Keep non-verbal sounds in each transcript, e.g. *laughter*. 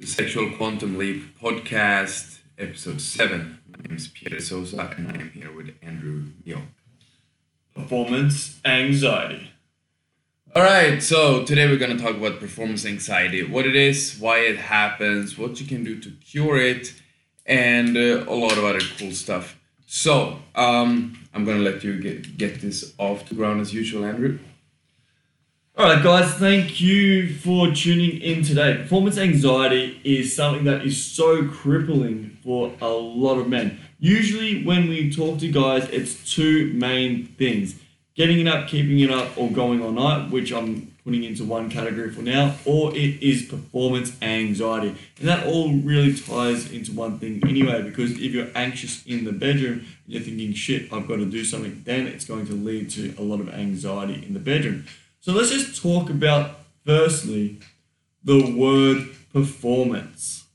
the Sexual Quantum Leap podcast, episode 7. My name is Peter Sosa and I am here with Andrew Mioch. Performance anxiety. Alright, so today we're going to talk about performance anxiety what it is, why it happens, what you can do to cure it, and uh, a lot of other cool stuff. So, um, I'm going to let you get, get this off the ground as usual, Andrew. All right, guys, thank you for tuning in today. Performance anxiety is something that is so crippling for a lot of men. Usually, when we talk to guys, it's two main things getting it up, keeping it up, or going all night, which I'm putting into one category for now, or it is performance anxiety. And that all really ties into one thing anyway, because if you're anxious in the bedroom and you're thinking, shit, I've got to do something, then it's going to lead to a lot of anxiety in the bedroom. So let's just talk about, firstly, the word performance.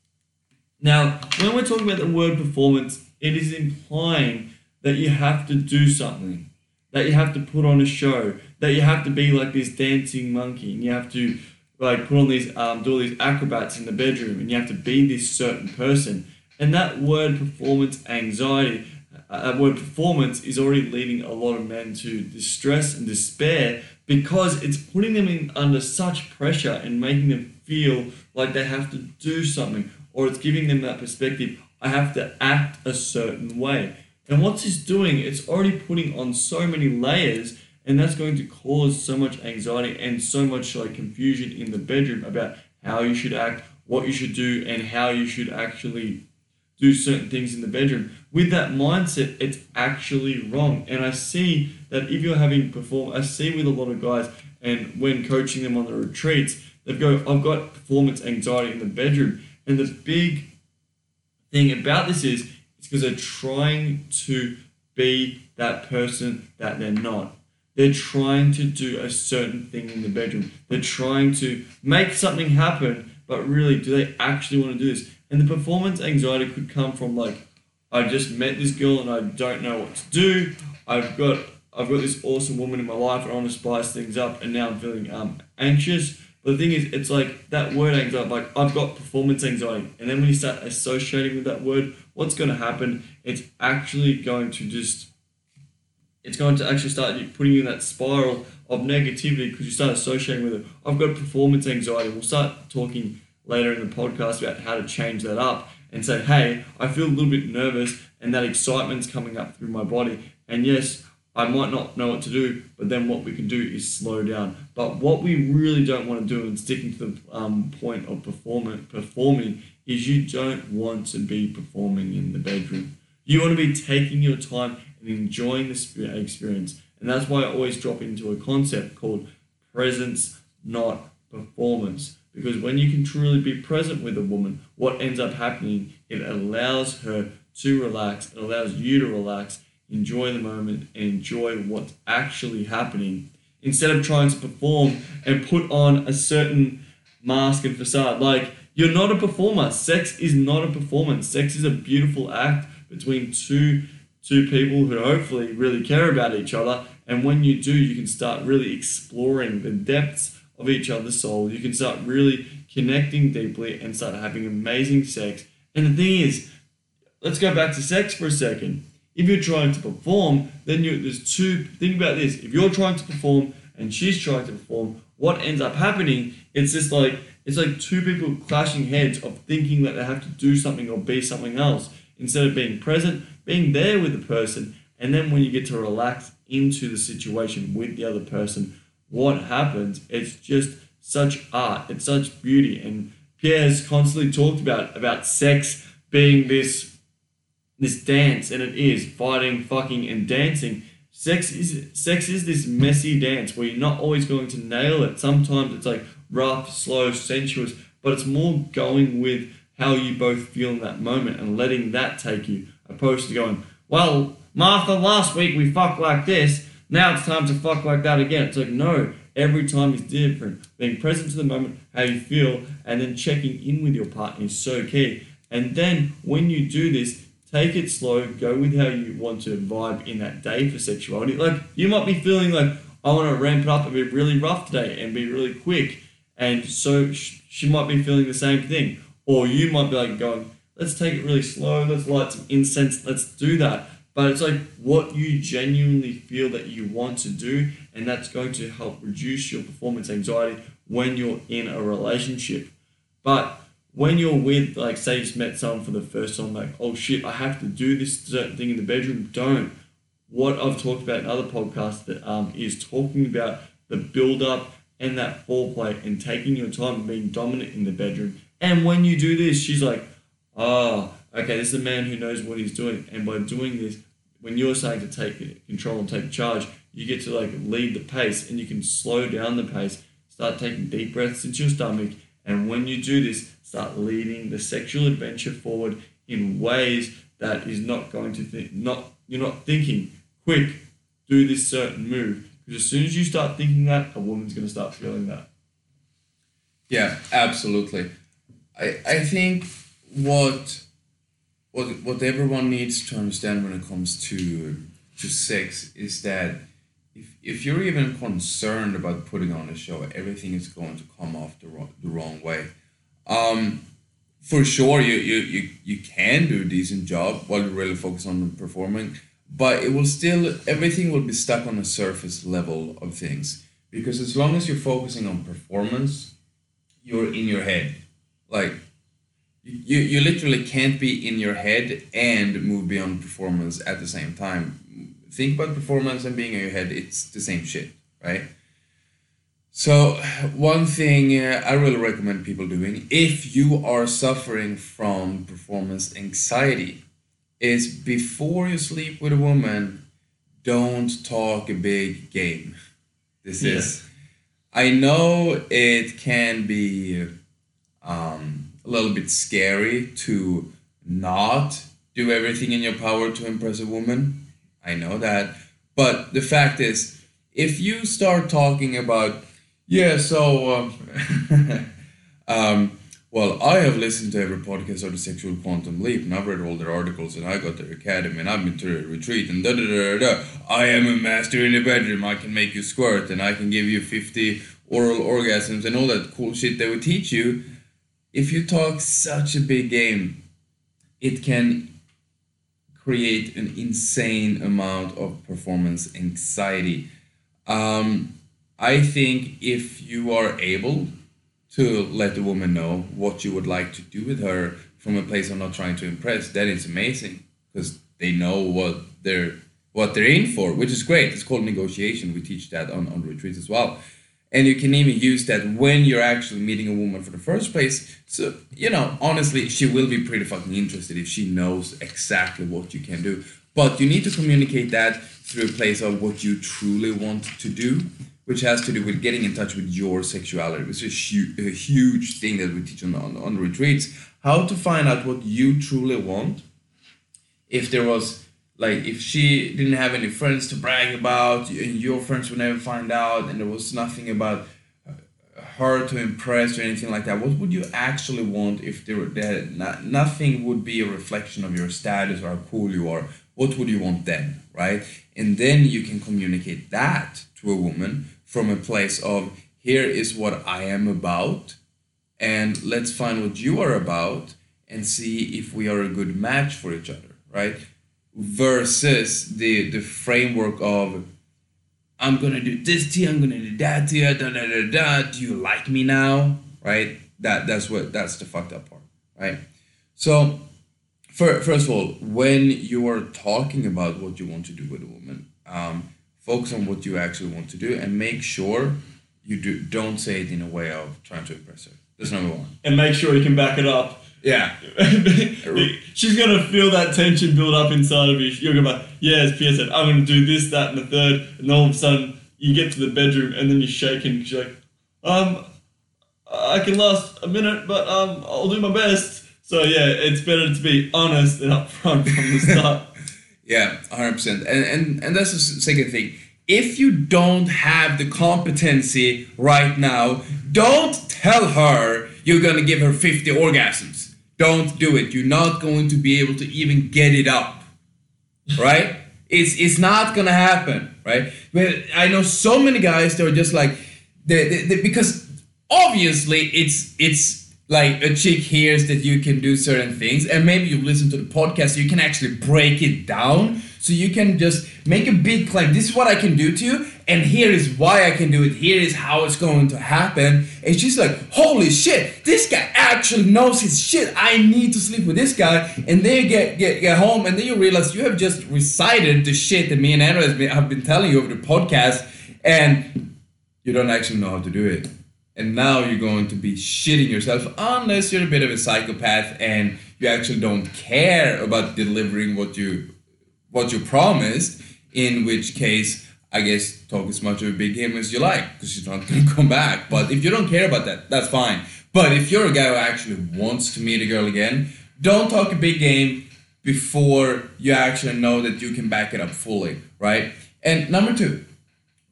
Now, when we're talking about the word performance, it is implying that you have to do something, that you have to put on a show, that you have to be like this dancing monkey, and you have to like put on these, um, do all these acrobats in the bedroom, and you have to be this certain person. And that word performance anxiety, uh, that word performance is already leading a lot of men to distress and despair because it's putting them in under such pressure and making them feel like they have to do something or it's giving them that perspective I have to act a certain way. And what's this doing? It's already putting on so many layers and that's going to cause so much anxiety and so much like confusion in the bedroom about how you should act, what you should do and how you should actually do certain things in the bedroom. With that mindset, it's actually wrong. And I see that if you're having perform, I see with a lot of guys, and when coaching them on the retreats, they go, I've got performance anxiety in the bedroom. And the big thing about this is, it's because they're trying to be that person that they're not. They're trying to do a certain thing in the bedroom. They're trying to make something happen, but really, do they actually want to do this? And the performance anxiety could come from like, I just met this girl and I don't know what to do. I've got I've got this awesome woman in my life and I want to spice things up and now I'm feeling um anxious. But the thing is, it's like that word anxiety, like I've got performance anxiety. And then when you start associating with that word, what's going to happen? It's actually going to just, it's going to actually start putting you in that spiral of negativity because you start associating with it. I've got performance anxiety. We'll start talking later in the podcast about how to change that up and say, hey, I feel a little bit nervous and that excitement's coming up through my body. And yes, I might not know what to do, but then what we can do is slow down. But what we really don't want to do, and sticking to the um, point of performing, performing, is you don't want to be performing in the bedroom. You want to be taking your time and enjoying the experience. And that's why I always drop into a concept called presence, not performance. Because when you can truly be present with a woman, what ends up happening, it allows her to relax, it allows you to relax, enjoy the moment, and enjoy what's actually happening instead of trying to perform and put on a certain mask and facade. Like, you're not a performer. Sex is not a performance. Sex is a beautiful act between two two people who hopefully really care about each other. And when you do, you can start really exploring the depths of each other's soul. You can start really connecting deeply and start having amazing sex. And the thing is, let's go back to sex for a second. If you're trying to perform, then you there's two. Think about this: if you're trying to perform and she's trying to perform, what ends up happening? It's just like it's like two people clashing heads of thinking that they have to do something or be something else instead of being present, being there with the person, and then when you get to relax into the situation with the other person, what happens? It's just such art. It's such beauty, and Pierre has constantly talked about about sex being this this dance, and it is fighting, fucking, and dancing. Sex is sex is this messy dance where you're not always going to nail it. Sometimes it's like rough, slow, sensuous, but it's more going with how you both feel in that moment and letting that take you, opposed to going, well, Martha, last week we fucked like this, now it's time to fuck like that again. It's like, no, every time is different. Being present to the moment, how you feel, and then checking in with your partner is so key. And then when you do this, take it slow, go with how you want to vibe in that day for sexuality. Like you might be feeling like I want to ramp it up and be really rough today and be really quick, and so she might be feeling the same thing. Or you might be like going, let's take it really slow, let's light some incense, let's do that. But it's like what you genuinely feel that you want to do, and that's going to help reduce your performance anxiety when you're in a relationship. But when you're with, like, say, you just met someone for the first time, like, oh shit, I have to do this certain thing in the bedroom, don't. What I've talked about in other podcasts that um, is talking about the build up and that foreplay and taking your time and being dominant in the bedroom. And when you do this, she's like, oh, okay, this is a man who knows what he's doing. And by doing this, when you're saying to take control and take charge, you get to like lead the pace and you can slow down the pace, start taking deep breaths into your stomach. And when you do this, start leading the sexual adventure forward in ways that is not going to think, not, you're not thinking, quick, do this certain move. Because as soon as you start thinking that, a woman's going to start feeling that. Yeah, absolutely. I, I think what what what everyone needs to understand when it comes to to sex is that if, if you're even concerned about putting on a show, everything is going to come off the wrong, the wrong way. Um, for sure, you, you, you, you can do a decent job while you really focus on performing, but it will still, everything will be stuck on a surface level of things. Because as long as you're focusing on performance, you're in your head. Like, you, you literally can't be in your head and move beyond performance at the same time. Think about performance and being in your head, it's the same shit, right? So, one thing uh, I really recommend people doing if you are suffering from performance anxiety is before you sleep with a woman, don't talk a big game. This yeah. is, I know it can be um, a little bit scary to not do everything in your power to impress a woman. I know that. But the fact is, if you start talking about, yeah, so, um, *laughs* um, well, I have listened to every podcast of the Sexual Quantum Leap, and I've read all their articles, and I got their academy, and I've been to a retreat, and da da da da. I am a master in the bedroom. I can make you squirt, and I can give you 50 oral orgasms, and all that cool shit they would teach you if you talk such a big game, it can create an insane amount of performance anxiety. Um, I think if you are able to let the woman know what you would like to do with her from a place of not trying to impress, that is amazing because they know what they're what they're in for, which is great. It's called negotiation. We teach that on, on retreats as well and you can even use that when you're actually meeting a woman for the first place so you know honestly she will be pretty fucking interested if she knows exactly what you can do. But you need to communicate that through a place of what you truly want to do which has to do with getting in touch with your sexuality which is a huge thing that we teach on, on, on retreats. How to find out what you truly want if there was like if she didn't have any friends to brag about and your friends would never find out and there was nothing about her to impress or anything like that what would you actually want if there were that not, nothing would be a reflection of your status or how cool you are? What would you want then right? And then you can communicate that to a woman from a place of here is what i am about and let's find what you are about and see if we are a good match for each other right versus the the framework of I'm gonna do this to you, I'm gonna do that to you, da da da da. Do you like me now? Right? That that's what that's the fucked up part, right? So, for, first of all, when you are talking about what you want to do with a woman, um, focus on what you actually want to do and make sure you do don't say it in a way of trying to impress her. That's number one. And make sure you can back it up yeah. *laughs* She's gonna feel that tension build up inside of you. You're gonna be like, yeah, as Pierre said, I'm gonna do this, that, and the third, and all of a sudden you get to the bedroom and then you're shaking. She's like, um, I can last a minute, but um, I'll do my best. So yeah, it's better to be honest and upfront from the *laughs* start. yeah, hundred percent. And and and that's the second thing. If you don't have the competency right now, don't tell her you're gonna give her 50 orgasms don't do it. You're not going to be able to even get it up. Right? it's it's not gonna happen, right? But I know so many guys that are just like they, they, they, because obviously it's it's like a chick hears that you can do certain things and maybe you've listened to the podcast you can actually break it down so you can just make a big claim this is what i can do to you and here is why i can do it. Here is how it's going to happen. And she's like holy shit this guy actually knows his shit. I need to sleep with this guy. And then you get get, get home and then you realize you have just recited the shit that me and Andrew has been, have been telling you over the podcast. And you don't actually know how to do it. And now you're going to be shitting yourself unless you're a bit of a psychopath and you actually don't care about delivering what you what you promised in which case i guess talk as much of a big game as you like because she's not *laughs* going to come back. But if you don't care about that that's fine. But if you're a guy who actually wants to meet a girl again don't talk a big game before you actually know that you can back it up fully right? And number two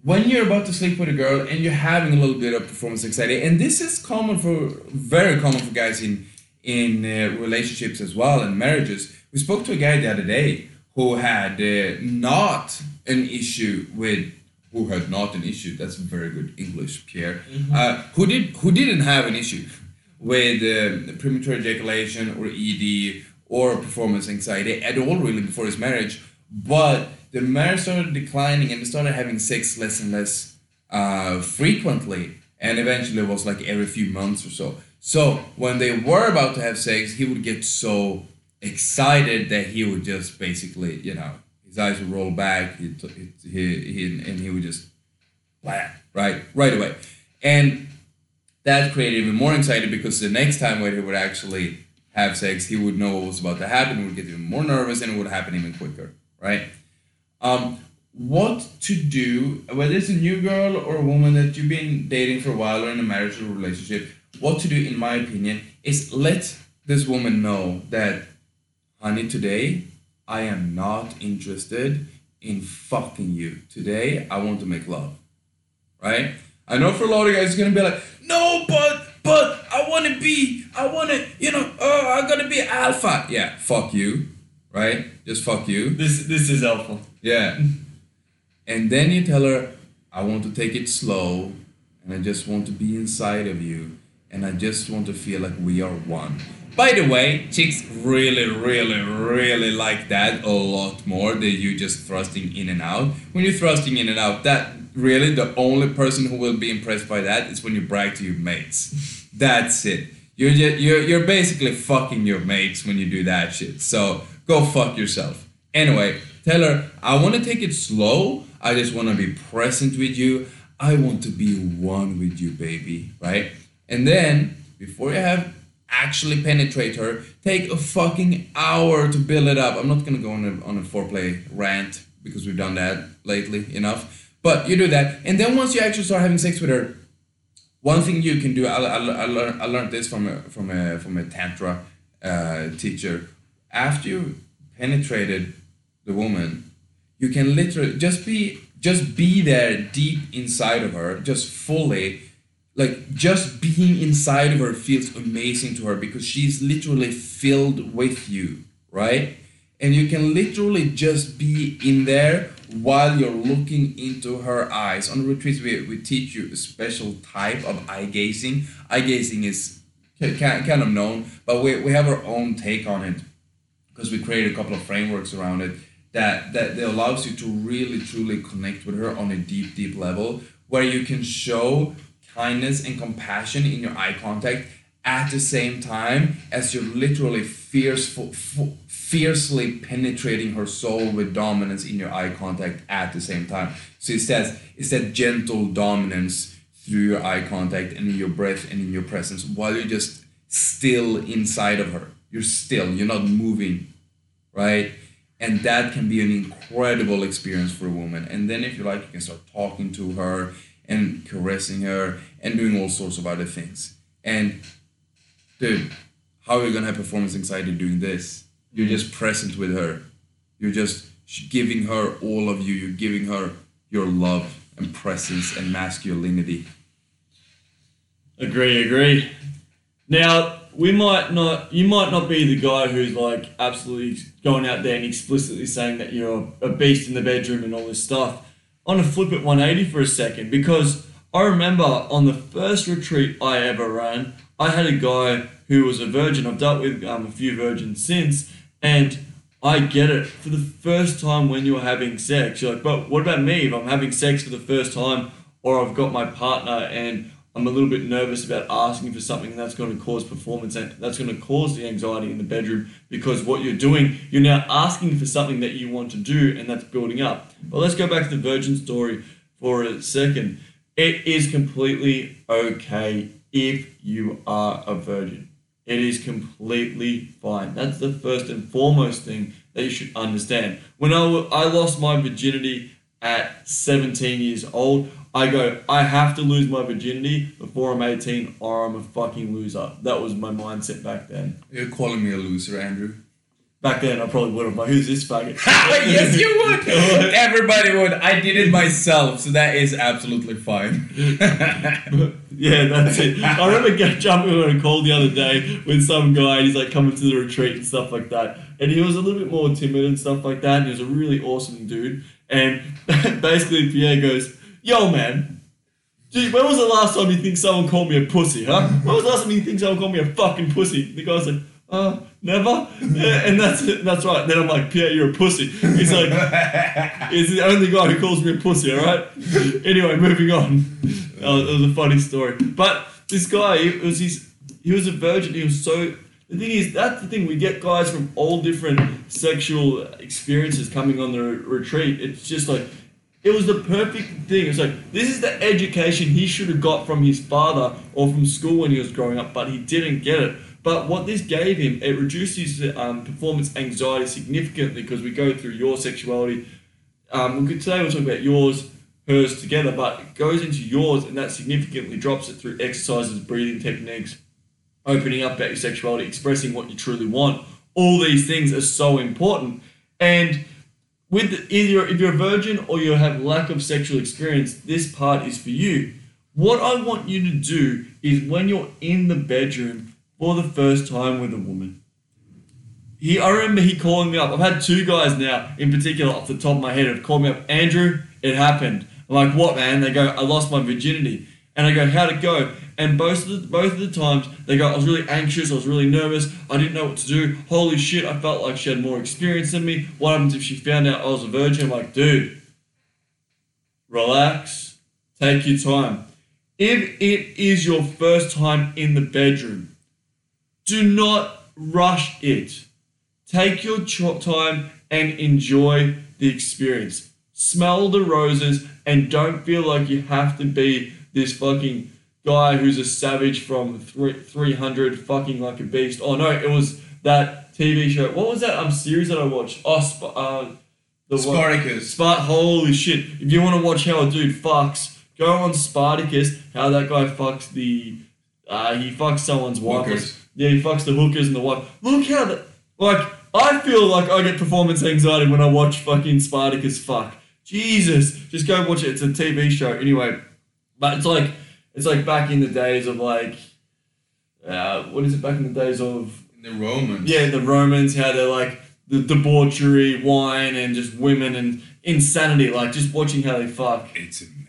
when you're about to sleep with a girl and you're having a little bit of performance anxiety, and this is common for very common for guys in in uh, relationships as well and marriages. We spoke to a guy the other day who had uh, not an issue with who had not an issue. That's very good English, Pierre. Mm-hmm. Uh, who did who didn't have an issue with uh, premature ejaculation or ED or performance anxiety at all really before his marriage, but the marriage started declining and they started having sex less and less uh, frequently and eventually it was like every few months or so so when they were about to have sex he would get so excited that he would just basically you know his eyes would roll back. He, he, he, and he would just laugh right right away. And that created even more anxiety because the next time when he would actually have sex he would know what was about to happen. He would get even more nervous and it would happen even quicker right? Um, what to do, whether it's a new girl or a woman that you've been dating for a while or in a marriage or relationship, what to do, in my opinion, is let this woman know that, honey, today I am not interested in fucking you. Today I want to make love. Right? I know for a lot of guys it's gonna be like, no, but but I wanna be, I wanna, you know, oh, I gotta be alpha. Yeah, fuck you. Right? Just fuck you. This this is alpha. Yeah. *laughs* And then you tell her, I want to take it slow and I just want to be inside of you and I just want to feel like we are one. By the way, chicks really, really, really like that a lot more than you just thrusting in and out. When you're thrusting in and out, that really the only person who will be impressed by that is when you brag to your mates. That's it. You're just, you're you're basically fucking your mates when you do that shit. So go fuck yourself. Anyway, Tell her, I want to take it slow. I just want to be present with you. I want to be one with you, baby. Right? And then, before you have actually penetrate her, take a fucking hour to build it up. I'm not gonna go on a, on a foreplay rant because we've done that lately enough. But you do that, and then once you actually start having sex with her, one thing you can do. I, I, I, learned, I learned this from a from a from a tantra uh, teacher. After you penetrated the woman, you can literally just be just be there deep inside of her, just fully like just being inside of her feels amazing to her because she's literally filled with you, right? And you can literally just be in there while you're looking into her eyes. On retreats, we, we teach you a special type of eye gazing. Eye gazing is kind of known, but we, we have our own take on it because we created a couple of frameworks around it that, that that allows you to really truly connect with her on a deep deep level where you can show kindness and compassion in your eye contact at the same time as you're literally fierce, fiercely penetrating her soul with dominance in your eye contact at the same time. So it says it's that gentle dominance through your eye contact and in your breath and in your presence while you're just still inside of her. You're still, you're not moving, right? and that can be an incredible experience for a woman and then if you like you can start talking to her and caressing her and doing all sorts of other things. And dude how are you gonna have performance anxiety doing this? You're just present with her. You're just giving her all of you. You're giving her your love and presence and masculinity. Agree agree. Now we might not you might not be the guy who's like absolutely going out there and explicitly saying that you're a beast in the bedroom and all this stuff. On a flip at 180 for a second because I remember on the first retreat I ever ran, I had a guy who was a virgin. I've dealt with um, a few virgins since, and I get it. For the first time when you're having sex, you're like, but what about me? If I'm having sex for the first time, or I've got my partner and I'm a little bit nervous about asking for something that's going to cause performance and that's going to cause the anxiety in the bedroom because what you're doing, you're now asking for something that you want to do and that's building up. But let's go back to the virgin story for a second. It is completely okay if you are a virgin. It is completely fine. That's the first and foremost thing that you should understand. When I, I lost my virginity at 17 years old, I go, I have to lose my virginity before I'm 18 or I'm a fucking loser. That was my mindset back then. You're calling me a loser, Andrew. Back then, I probably would have. Like, who's this faggot? *laughs* yes, you *laughs* would. Everybody would. I did it myself, so that is absolutely fine. *laughs* yeah, that's it. I remember jumping on a call the other day with some guy, and he's like coming to the retreat and stuff like that. And he was a little bit more timid and stuff like that. And he was a really awesome dude. And basically, Pierre goes, "Yo, man." Dude, when was the last time you think someone called me a pussy, huh? When was the last time you think someone called me a fucking pussy? The guy's like, uh, never. Yeah, *laughs* and that's it. That's right. Then I'm like, Pierre, you're a pussy. He's like, he's the only guy who calls me a pussy. All right. Anyway, moving on. That was, was a funny story. But this guy, it was his. He was a virgin. He was so. The thing is, that's the thing. We get guys from all different sexual experiences coming on the retreat. It's just like it was the perfect thing. It's like this is the education he should have got from his father or from school when he was growing up, but he didn't get it. But what this gave him, it reduced his um, performance anxiety significantly because we go through your sexuality. Um, we could today we're talking about yours, hers together, but it goes into yours and that significantly drops it through exercises, breathing techniques, opening up about your sexuality, expressing what you truly want. All these things are so important. And with either if you're a virgin or you have lack of sexual experience, this part is for you. What I want you to do is when you're in the bedroom for the first time with a woman. He, I remember he calling me up. I've had two guys now, in particular, off the top of my head, have called me up. Andrew, it happened. I'm like, what, man? They go, I lost my virginity. And I go, how'd it go? And both of the, both of the times, they go, I was really anxious. I was really nervous. I didn't know what to do. Holy shit! I felt like she had more experience than me. What happens if she found out I was a virgin? I'm like, dude, relax, take your time. If it is your first time in the bedroom, do not rush it. Take your time and enjoy the experience. Smell the roses and don't feel like you have to be this fucking guy who's a savage from three, 300 fucking like a beast. Oh no, it was that TV show. What was that um series that I watched? Oh, Sp- uh, the one- Spartacus. Spart, holy shit. If you want to watch how a dude fucks, go on Spartacus, how that guy fucks the. Uh, he fucks someone's wife. Yeah, he fucks the hookers and the wife. Look how that. Like, I feel like I get performance anxiety when I watch fucking Spartacus fuck. Jesus. Just go watch it. It's a TV show. Anyway, but it's like. It's like back in the days of like. Uh, what is it back in the days of The Romans. yeah, the Romans, how they're like the debauchery, wine, and just women and insanity. Like just watching how they fuck. It's amazing.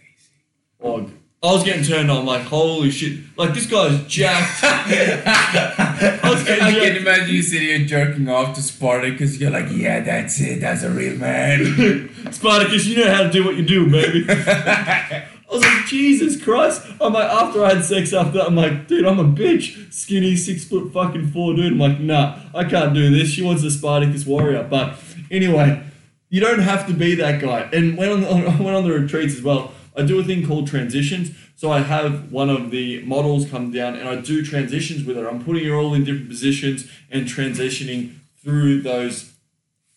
Oh, I was getting turned on. Like holy shit! Like this guy's jacked. *laughs* I was I getting can jacked. imagine you sitting here jerking off to Spartacus. You're like, yeah, that's it. That's a real man. *laughs* Spartacus, you know how to do what you do, baby. *laughs* I was like, Jesus Christ. I'm like, after I had sex after that, I'm like, dude, I'm a bitch. Skinny, six foot fucking four dude. I'm like, nah, I can't do this. She wants a Spartacus warrior. But anyway, you don't have to be that guy. And when on the, *laughs* when on the retreats as well, I do a thing called transitions. So I have one of the models come down and I do transitions with her. I'm putting her all in different positions and transitioning through those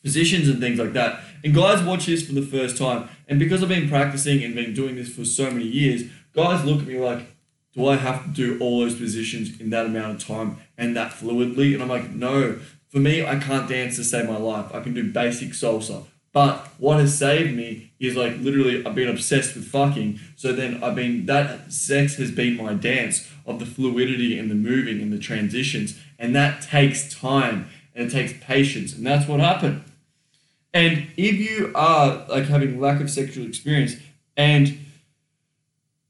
positions and things like that. And guys watch this for the first time. And because I've been practicing and been doing this for so many years, guys look at me like, do I have to do all those positions in that amount of time and that fluidly? And I'm like, no. For me, I can't dance to save my life. I can do basic salsa. But what has saved me is like literally I've been obsessed with fucking. So then I've been that sex has been my dance of the fluidity and the moving and the transitions. And that takes time and it takes patience. And that's what happened. And if you are like having lack of sexual experience and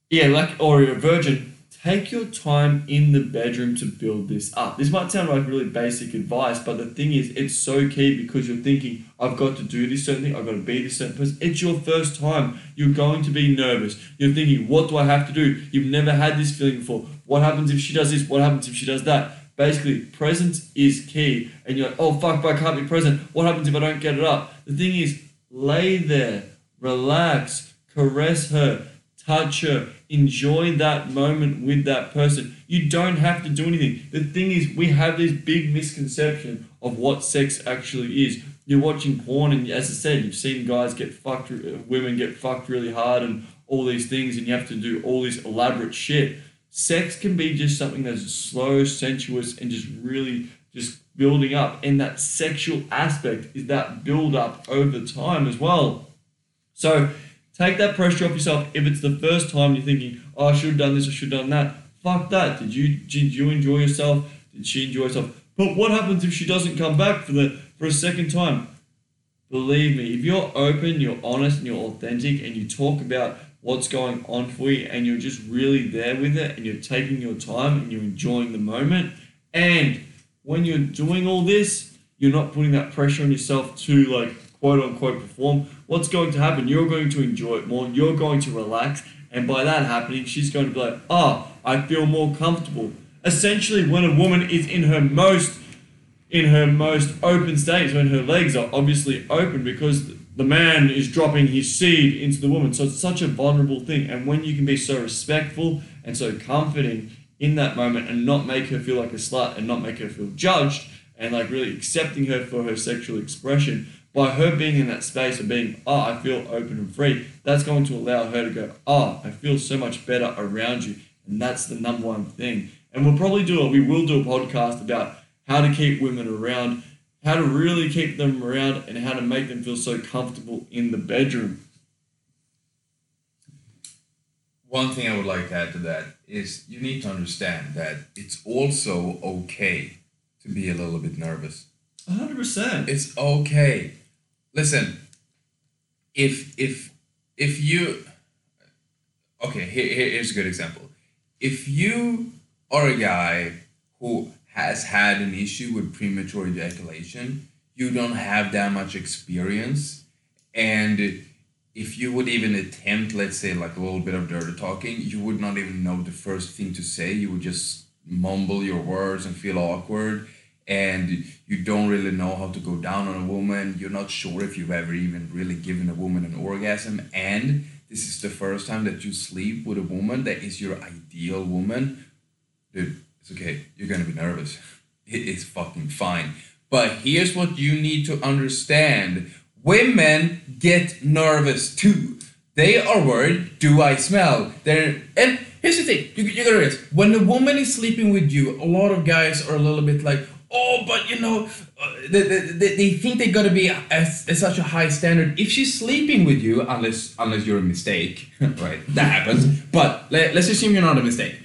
yeah, like or you're a virgin, take your time in the bedroom to build this up. This might sound like really basic advice, but the thing is, it's so key because you're thinking, I've got to do this certain thing, I've got to be this certain person. It's your first time. You're going to be nervous. You're thinking, what do I have to do? You've never had this feeling before. What happens if she does this? What happens if she does that? Basically, presence is key. And you're like, oh fuck, but I can't be present. What happens if I don't get it up? The thing is, lay there, relax, caress her, touch her, enjoy that moment with that person. You don't have to do anything. The thing is, we have this big misconception of what sex actually is. You're watching porn, and as I said, you've seen guys get fucked, women get fucked really hard, and all these things, and you have to do all this elaborate shit. Sex can be just something that's slow, sensuous, and just really just building up. And that sexual aspect is that build up over time as well. So take that pressure off yourself. If it's the first time you're thinking, oh, I should have done this, I should have done that. Fuck that. Did you did you enjoy yourself? Did she enjoy herself? But what happens if she doesn't come back for the for a second time? Believe me, if you're open, you're honest, and you're authentic, and you talk about what's going on for you, and you're just really there with it, and you're taking your time, and you're enjoying the moment, and when you're doing all this, you're not putting that pressure on yourself to like quote unquote perform, what's going to happen? You're going to enjoy it more, you're going to relax, and by that happening, she's going to be like, oh, I feel more comfortable. Essentially, when a woman is in her most in her most open state, when her legs are obviously open because the man is dropping his seed into the woman. So it's such a vulnerable thing. And when you can be so respectful and so comforting in that moment and not make her feel like a slut and not make her feel judged and like really accepting her for her sexual expression, by her being in that space of being, oh, I feel open and free, that's going to allow her to go, oh, I feel so much better around you. And that's the number one thing. And we'll probably do it, we will do a podcast about how to keep women around, how to really keep them around, and how to make them feel so comfortable in the bedroom. One thing I would like to add to that is you need to understand that it's also okay to be a little bit nervous. 100%. It's okay listen if if if you okay here, here's a good example if you are a guy who has had an issue with premature ejaculation you don't have that much experience. And if you would even attempt let's say like a little bit of dirty talking you would not even know the first thing to say. You would just mumble your words and feel awkward. And you don't really know how to go down on a woman, you're not sure if you've ever even really given a woman an orgasm, and this is the first time that you sleep with a woman that is your ideal woman, dude, it's okay. You're gonna be nervous. It is fucking fine. But here's what you need to understand women get nervous too. They are worried, do I smell? They're, and here's the thing you, you gotta realize when a woman is sleeping with you, a lot of guys are a little bit like, oh, but you know, uh, they, they, they think they gotta be at, such a high standard. If she's sleeping with you, unless unless you're a mistake, *laughs* right? That happens. But let, let's assume you're not a mistake.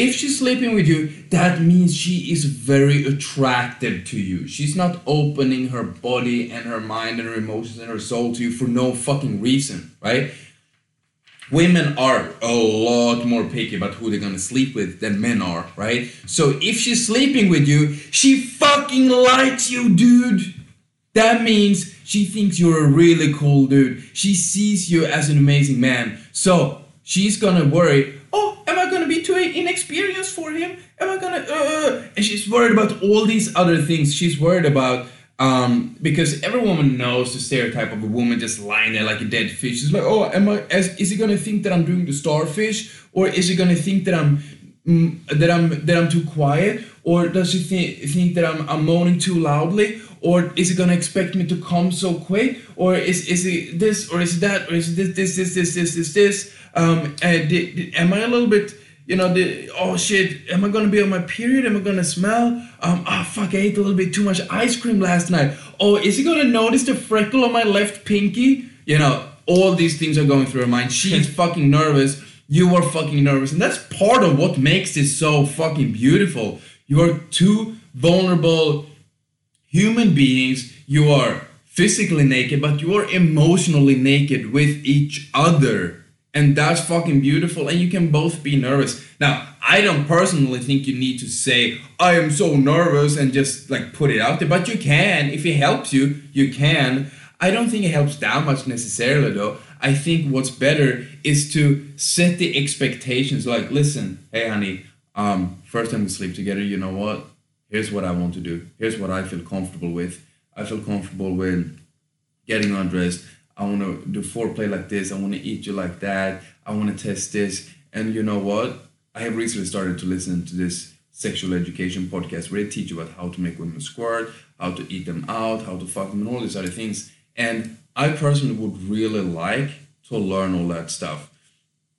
If she's sleeping with you, that means she is very attracted to you. She's not opening her body and her mind and her emotions and her soul to you for no fucking reason, right? women are a lot more picky about who they're gonna sleep with than men are, right? So if she's sleeping with you, she fucking likes you, dude. That means she thinks you're a really cool dude. She sees you as an amazing man. So she's gonna worry, oh, am I gonna be too inexperienced for him? Am I gonna, uh, and she's worried about all these other things. She's worried about um, because every woman knows the stereotype of a woman just lying there like a dead fish. It's like, oh, am I? Is he gonna think that I'm doing the starfish, or is he gonna think that I'm mm, that I'm that I'm too quiet, or does he think think that I'm I'm moaning too loudly, or is he gonna expect me to come so quick, or is is it this, or is it that, or is it this this this this this this this? Um, uh, am I a little bit? you know, the oh shit, am I gonna be on my period? Am I gonna smell? Um, oh fuck, I ate a little bit too much ice cream last night. Oh, is he gonna notice the freckle on my left pinky? You know, all these things are going through her mind. She's fucking nervous. You are fucking nervous, and that's part of what makes this so fucking beautiful. You are two vulnerable human beings. You are physically naked, but you are emotionally naked with each other And that's fucking beautiful. And you can both be nervous. Now, I don't personally think you need to say, I am so nervous and just like put it out there, but you can. If it helps you, you can. I don't think it helps that much necessarily though. I think what's better is to set the expectations like, listen, hey honey, um, first time we sleep together, you know what? Here's what I want to do. Here's what I feel comfortable with. I feel comfortable with getting undressed. I want to do foreplay like this. I want to eat you like that. I want to test this. And you know what? I have recently started to listen to this sexual education podcast where they teach you about how to make women squirt, how to eat them out, how to fuck them, and all these other things. And I personally would really like to learn all that stuff.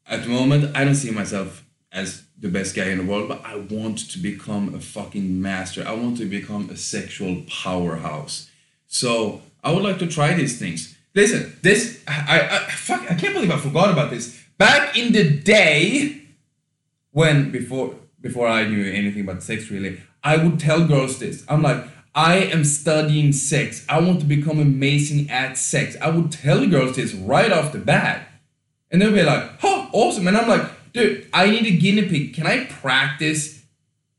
At the moment, I don't see myself as the best guy in the world, but I want to become a fucking master. I want to become a sexual powerhouse. So I would like to try these things. Listen, this I, I fuck I can't believe I forgot about this. Back in the day, when before before I knew anything about sex really, I would tell girls this. I'm like, I am studying sex. I want to become amazing at sex. I would tell girls this right off the bat. And they'll be like, oh, awesome. And I'm like, dude, I need a guinea pig. Can I practice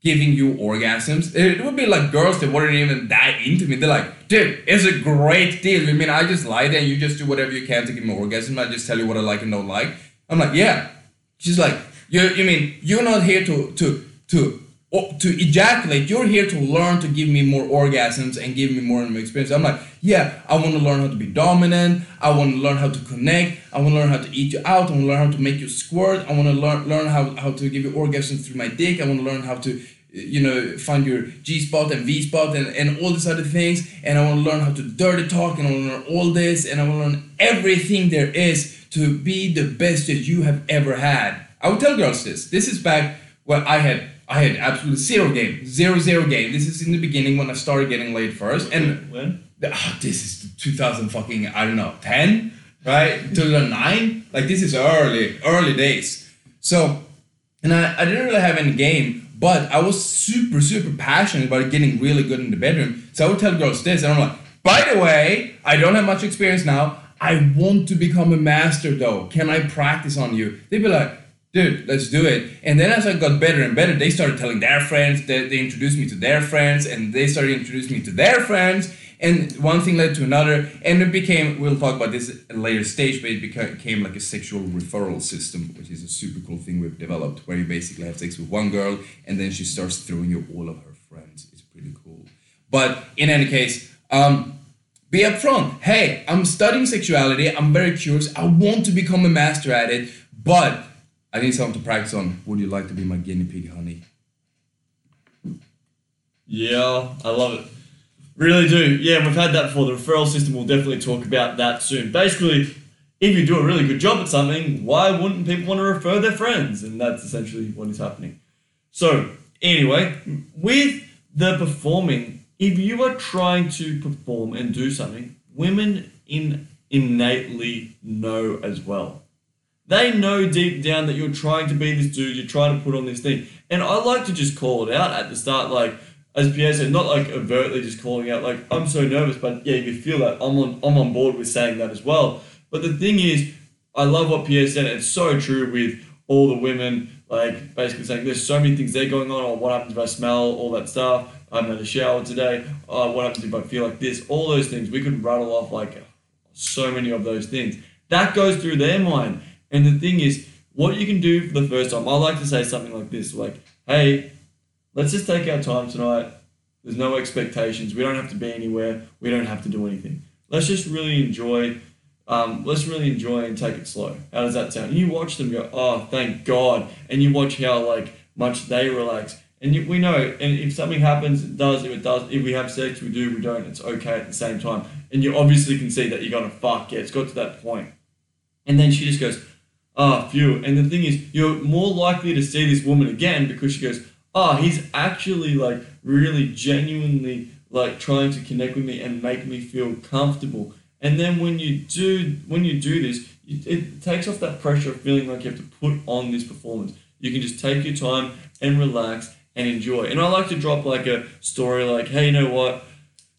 giving you orgasms? It would be like girls that wouldn't even into me. They're like, dude, it's a great deal. I mean, I just lie there and you just do whatever you can to give me orgasm. I just tell you what I like and don't like. I'm like, yeah. She's like, you, you mean you're not here to to to to ejaculate, you're here to learn to give me more orgasms and give me more my experience. I'm like, yeah, I want to learn how to be dominant. I want to learn how to connect. I want to learn how to eat you out. I want to learn how to make you squirt. I want to learn learn how, how to give you orgasms through my dick. I want to learn how to, you know, find your G spot and V spot and, and all these other things. And I want to learn how to dirty talk and I want to learn all this. And I want to learn everything there is to be the best that you have ever had. I would tell girls this. This is back when I had I had absolutely zero game, zero zero game. This is in the beginning when I started getting laid first, and when oh, this is 2000 fucking I don't know 10 right 2009 like this is early early days. So, and I, I didn't really have any game, but I was super super passionate about getting really good in the bedroom. So I would tell girls this, and I'm like, by the way, I don't have much experience now. I want to become a master though. Can I practice on you? They'd be like dude, let's do it. And then as I got better and better, they started telling their friends, they, they introduced me to their friends, and they started introducing me to their friends. And one thing led to another, and it became, we'll talk about this at a later stage, but it became like a sexual referral system, which is a super cool thing we've developed, where you basically have sex with one girl, and then she starts throwing you all of her friends. It's pretty cool. But in any case, um, be upfront. Hey, I'm studying sexuality. I'm very curious. I want to become a master at it, but I need something to practice on. Would you like to be my guinea pig, honey? Yeah, I love it. Really do. Yeah, we've had that before. The referral system, we'll definitely talk about that soon. Basically, if you do a really good job at something, why wouldn't people want to refer their friends? And that's essentially what is happening. So, anyway, with the performing, if you are trying to perform and do something, women in innately know as well. They know deep down that you're trying to be this dude, you're trying to put on this thing. And I like to just call it out at the start, like, as Pierre said, not like overtly just calling out, like, I'm so nervous, but yeah, you feel that. I'm on, I'm on board with saying that as well. But the thing is, I love what Pierre said, it's so true with all the women, like, basically saying there's so many things they're going on, or what happens if I smell, all that stuff. I haven't had a shower today. Oh, what happens if I feel like this? All those things. We could rattle off like so many of those things. That goes through their mind. And the thing is, what you can do for the first time, I like to say something like this like, hey, let's just take our time tonight. There's no expectations. We don't have to be anywhere. We don't have to do anything. Let's just really enjoy. Um, let's really enjoy and take it slow. How does that sound? And you watch them go, oh, thank God. And you watch how like much they relax. And you, we know, and if something happens, it does. If it does, if we have sex, we do. We don't. It's okay at the same time. And you obviously can see that you're gonna fuck. Yeah, it's got to that point. And then she just goes, ah, phew. And the thing is, you're more likely to see this woman again because she goes, ah, he's actually like really genuinely like trying to connect with me and make me feel comfortable. And then when you do when you do this, it takes off that pressure of feeling like you have to put on this performance. You can just take your time and relax and enjoy. And I like to drop like a story like, hey, you know what?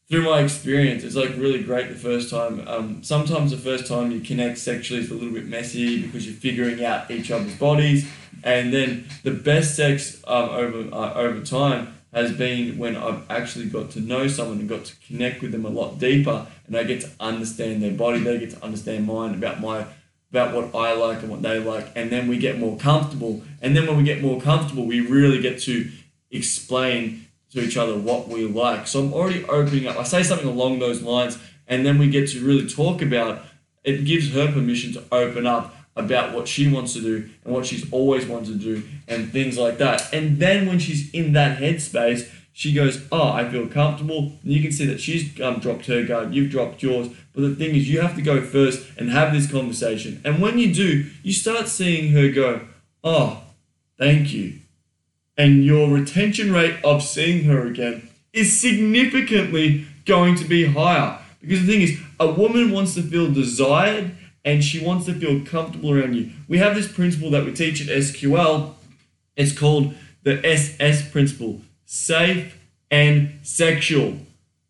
Through my experience, it's like really great the first time. Um, sometimes the first time you connect sexually is a little bit messy because you're figuring out each other's bodies, and then the best sex um, over uh, over time has been when I've actually got to know someone and got to connect with them a lot deeper, and I get to understand their body, they get to understand mine about my about what I like and what they like, and then we get more comfortable, and then when we get more comfortable, we really get to explain to each other what we like. So I'm already opening up. I say something along those lines, and then we get to really talk about. It gives her permission to open up about what she wants to do and what she's always wanted to do and things like that. And then when she's in that headspace, she goes, "Oh, I feel comfortable." And you can see that she's um, dropped her guard, you've dropped yours. But the thing is, you have to go first and have this conversation. And when you do, you start seeing her go, "Oh, thank you," and your retention rate of seeing her again is significantly going to be higher. Because the thing is, a woman wants to feel desired and she wants to feel comfortable around you. We have this principle that we teach at SQL. It's called the SS principle safe and sexual.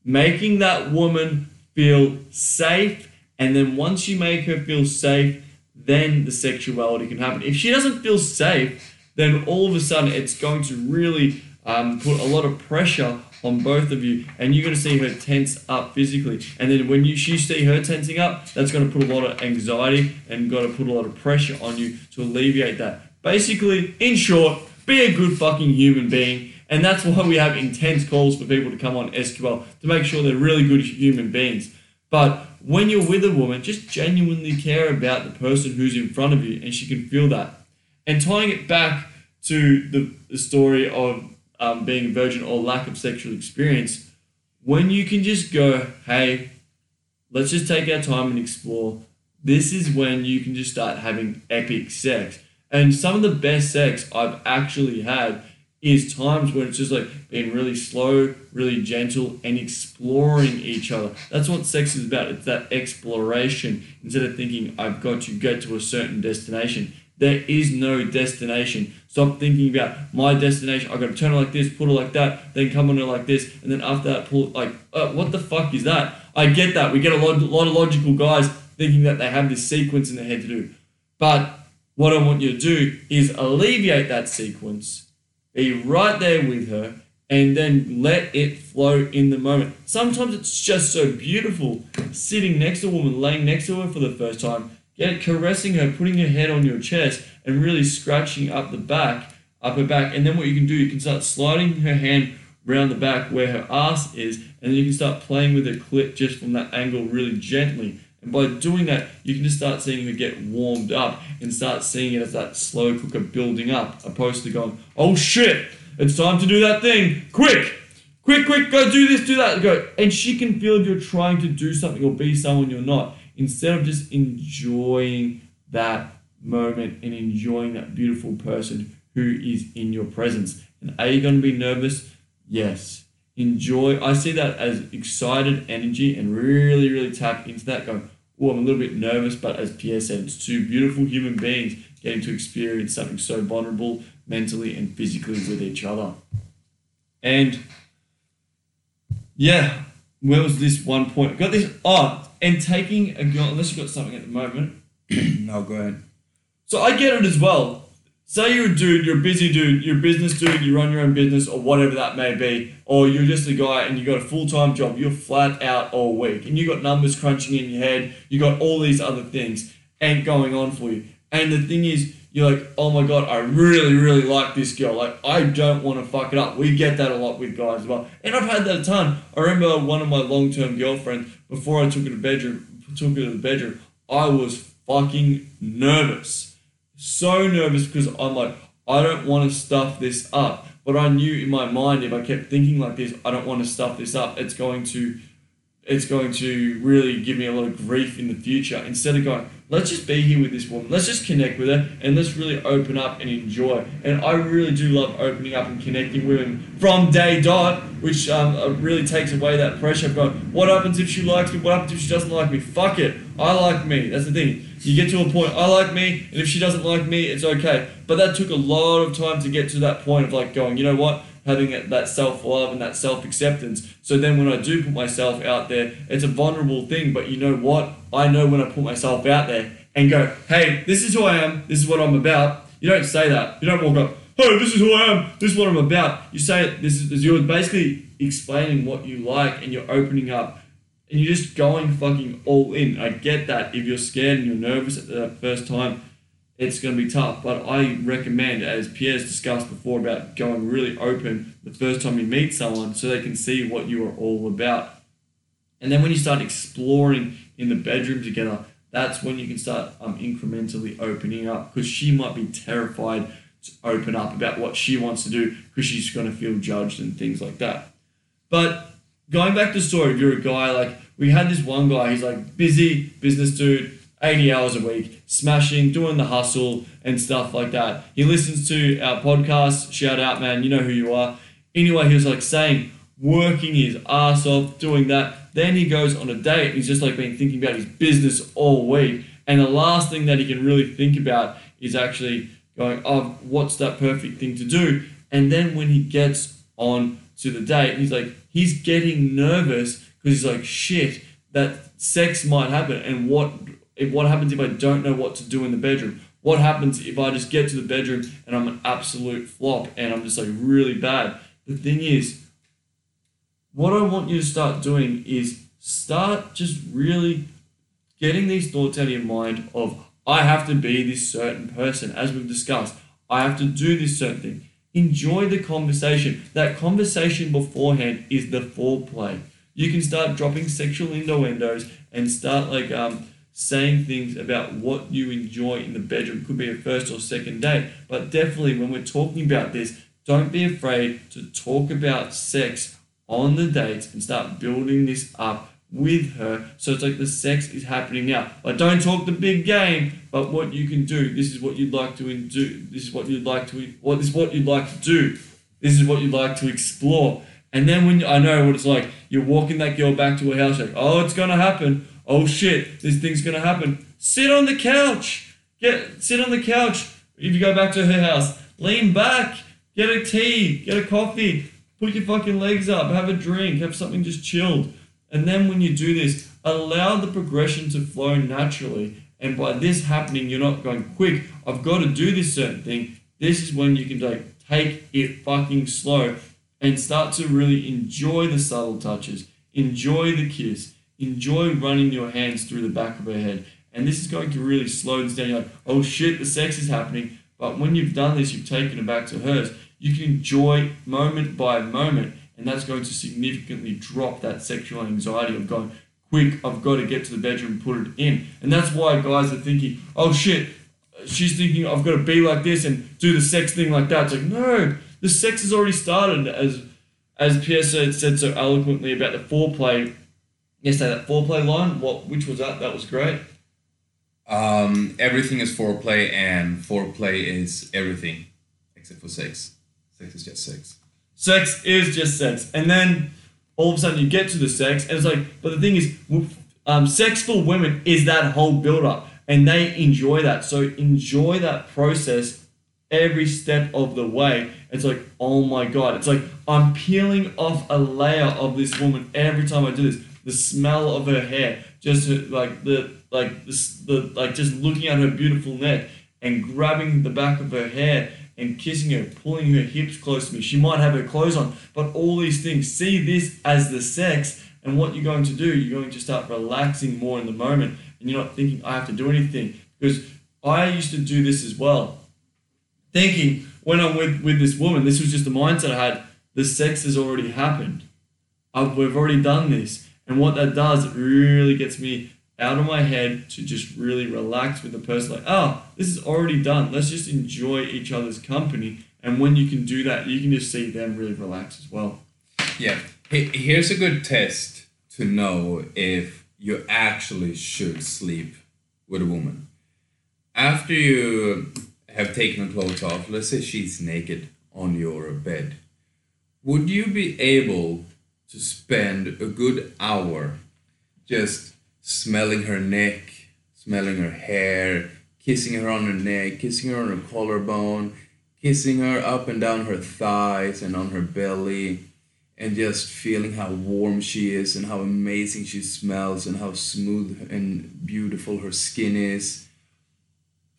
Making that woman feel safe, and then once you make her feel safe, then the sexuality can happen. If she doesn't feel safe, then all of a sudden it's going to really um, put a lot of pressure on both of you, and you're going to see her tense up physically. And then when you, you see her tensing up, that's going to put a lot of anxiety and going to put a lot of pressure on you to alleviate that. Basically, in short, be a good fucking human being. And that's why we have intense calls for people to come on SQL to make sure they're really good human beings. But when you're with a woman, just genuinely care about the person who's in front of you, and she can feel that. And tying it back to the, the story of um, being a virgin or lack of sexual experience, when you can just go, hey, let's just take our time and explore, this is when you can just start having epic sex. And some of the best sex I've actually had is times when it's just like being really slow, really gentle, and exploring each other. That's what sex is about. It's that exploration instead of thinking, I've got to get to a certain destination. There is no destination. Stop thinking about my destination. I got to turn it like this, put it like that, then come on it like this, and then after that, pull like, uh, what the fuck is that? I get that. We get a lot, a lot of logical guys thinking that they have this sequence in their head to do. But what I want you to do is alleviate that sequence, be right there with her, and then let it flow in the moment. Sometimes it's just so beautiful sitting next to a woman, laying next to her for the first time, Get caressing her, putting her head on your chest, and really scratching up the back, up her back. And then what you can do, you can start sliding her hand around the back where her ass is, and then you can start playing with her clit just from that angle really gently. And by doing that, you can just start seeing her get warmed up and start seeing it as that slow cooker building up, opposed to going, oh shit, it's time to do that thing, quick, quick, quick, go do this, do that, go. And she can feel if you're trying to do something or be someone you're not instead of just enjoying that moment and enjoying that beautiful person who is in your presence. And are you going to be nervous? Yes. Enjoy. I see that as excited energy and really, really tap into that. Going, oh, I'm a little bit nervous, but as Pierre said, it's two beautiful human beings getting to experience something so vulnerable mentally and physically with each other. And yeah, where was this one point? Got this. Oh, and taking a girl, unless you've got something at the moment. *clears throat* no, go ahead. So I get it as well. Say you're a dude, you're a busy dude, you're a business dude, you run your own business or whatever that may be, or you're just a guy and you got a full time job, you're flat out all week, and you got numbers crunching in your head, you got all these other things and going on for you. And the thing is, you're like, oh my god, I really, really like this girl. Like, I don't want to fuck it up. We get that a lot with guys as well. And I've had that a ton. I remember one of my long term girlfriends, before I took her to bedroom, took her to the bedroom, I was fucking nervous. So nervous because I'm like, I don't want to stuff this up. But I knew in my mind if I kept thinking like this, I don't want to stuff this up. It's going to it's going to really give me a lot of grief in the future. Instead of going, let's just be here with this woman, let's just connect with her, and let's really open up and enjoy. And I really do love opening up and connecting with women from day dot, which um, uh, really takes away that pressure of going, what happens if she likes me? What happens if she doesn't like me? Fuck it. I like me. That's the thing. You get to a point, I like me, and if she doesn't like me, it's okay. But that took a lot of time to get to that point of like going, you know what? Having that- that self love and that self acceptance. So then when I do put myself out there, it's a vulnerable thing. But you know what? I know when I put myself out there and go, hey, this is who I am, this is what I'm about. You don't say that. You don't walk up, hey, this is who I am, this is what I'm about. You say it, this is you're basically explaining what you like and you're opening up and you're just going fucking all in. I get that if you're scared and you're nervous at the first time, it's going to be tough. But I recommend, as Pierre's discussed before, about going really open the first time you meet someone so they can see what you are all about. And then when you start exploring in the bedroom together, that's when you can start um, incrementally opening up because she might be terrified to open up about what she wants to do because she's going to feel judged and things like that. But going back to the story, if you're a guy, like we had this one guy, he's like busy business dude, 80 hours a week, smashing, doing the hustle and stuff like that. He listens to our podcast. Shout out, man. You know who you are. Anyway, he was like saying, working his ass off, doing that. Then he goes on a date. He's just like been thinking about his business all week. And the last thing that he can really think about is actually going, oh, what's that perfect thing to do? And then when he gets on to the date, he's like, he's getting nervous because he's like, shit, that sex might happen. And what if what happens if I don't know what to do in the bedroom? What happens if I just get to the bedroom and I'm an absolute flop and I'm just like really bad? The thing is, what I want you to start doing is start just really getting these thoughts out of your mind of I have to be this certain person, as we've discussed. I have to do this certain thing. Enjoy the conversation. That conversation beforehand is the foreplay. You can start dropping sexual innuendos and start like um saying things about what you enjoy in the bedroom. Could be a first or second date, but definitely when we're talking about this, don't be afraid to talk about sex on the dates and start building this up with her. So it's like the sex is happening now. But don't talk the big game, but what you can do. This is what you'd like to do. This is what you'd like to. What is what you'd like to do. This is what you'd like to explore. And then when I know what it's like, you're walking that girl back to her house, like, oh, it's gonna happen. Oh shit, this thing's gonna happen. Sit on the couch. Get sit on the couch. If you go back to her house, lean back, get a tea, get a coffee, put your fucking legs up, have a drink, have something just chilled. And then when you do this, allow the progression to flow naturally. And by this happening, you're not going quick. I've got to do this certain thing. This is when you can like take it fucking slow and start to really enjoy the subtle touches, enjoy the kiss, enjoy running your hands through the back of her head. And this is going to really slow this down. You're like, oh shit, the sex is happening. But when you've done this, you've taken it back to hers. You can enjoy moment by moment, and that's going to significantly drop that sexual anxiety of going, quick, I've got to get to the bedroom and put it in. And that's why guys are thinking, oh shit, she's thinking I've got to be like this and do the sex thing like that. It's like, no, the sex has already started, as as Pierre said, said so eloquently about the foreplay. Yesterday, that foreplay line, what which was that? That was great. Um, everything is foreplay, and foreplay is everything except for sex. Sex is just sex. Sex is just sex, and then all of a sudden you get to the sex, and it's like, but the thing is, um, sex for women is that whole build up, and they enjoy that. So enjoy that process every step of the way. It's like, oh my god, it's like I'm peeling off a layer of this woman every time I do this. The smell of her hair, just her, like the like this the like just looking at her beautiful neck and grabbing the back of her hair and kissing her, pulling her hips close to me. She might have her clothes on, but all these things. See this as the sex, and what you're going to do, you're going to start relaxing more in the moment, and you're not thinking, I have to do anything. Because I used to do this as well. Thinking, when I'm with, with this woman, this was just the mindset I had, the sex has already happened. I've, we've already done this. And what that does, it really gets me out of my head to just really relax with the person like oh this is already done let's just enjoy each other's company and when you can do that you can just see them really relax as well Yeah. Here's a good test to know if you actually should sleep with a woman. After you have taken her clothes off, let's say she's naked on your bed, would you be able to spend a good hour just smelling her neck, smelling her hair, kissing her on her neck, kissing her on her collarbone, kissing her up and down her thighs and on her belly and just feeling how warm she is and how amazing she smells and how smooth and beautiful her skin is.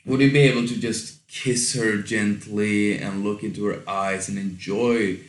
Would you be able to just kiss her gently and look into her eyes and enjoy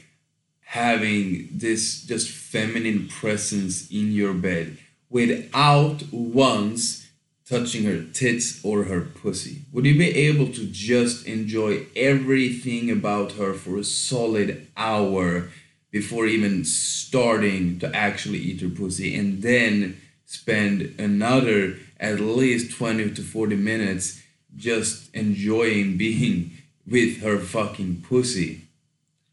having this just feminine presence in your bed without once touching her tits or her pussy? Would you be able to just enjoy everything about her for a solid hour before even starting to actually eat her pussy and then spend another at least 20 to 40 minutes just enjoying being *laughs* with her fucking pussy?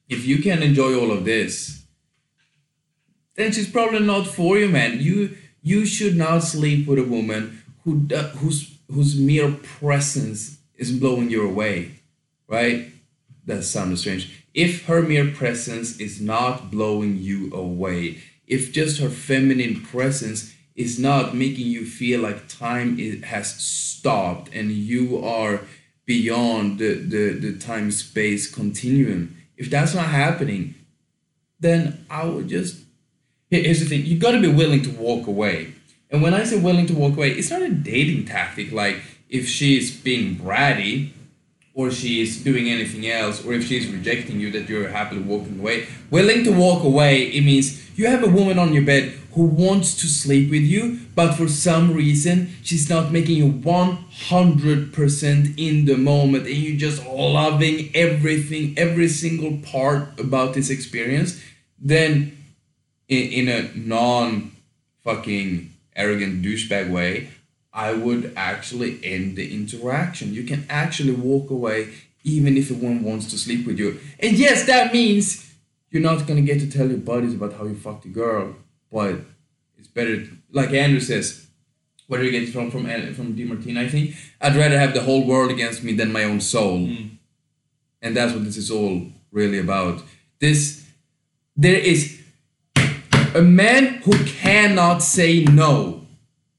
If you can enjoy all of this, then she's probably not for you, man. You you should not sleep with a woman who whose whose mere presence is blowing you away, right? That sounds strange. If her mere presence is not blowing you away, if just her feminine presence is not making you feel like time is, has stopped and you are beyond the, the, the time space continuum, if that's not happening, then I would just. Here's the thing you got to be willing to walk away. And when I say willing to walk away, it's not a dating tactic like if she's being bratty or she's doing anything else or if she's rejecting you that you're happily walking away. Willing to walk away, it means you have a woman on your bed who wants to sleep with you, but for some reason she's not making you 100% in the moment and you're just loving everything, every single part about this experience, then in, in a non fucking arrogant douchebag way, I would actually end the interaction. You can actually walk away even if a woman wants to sleep with you. And yes, that means you're not gonna get to tell your buddies about how you fucked a girl, but it's better. Like Andrew says, where do you get from from from Demartini? I think I'd rather have the whole world against me than my own soul, Mm. and that's what this is all really about. This there is a man who cannot say no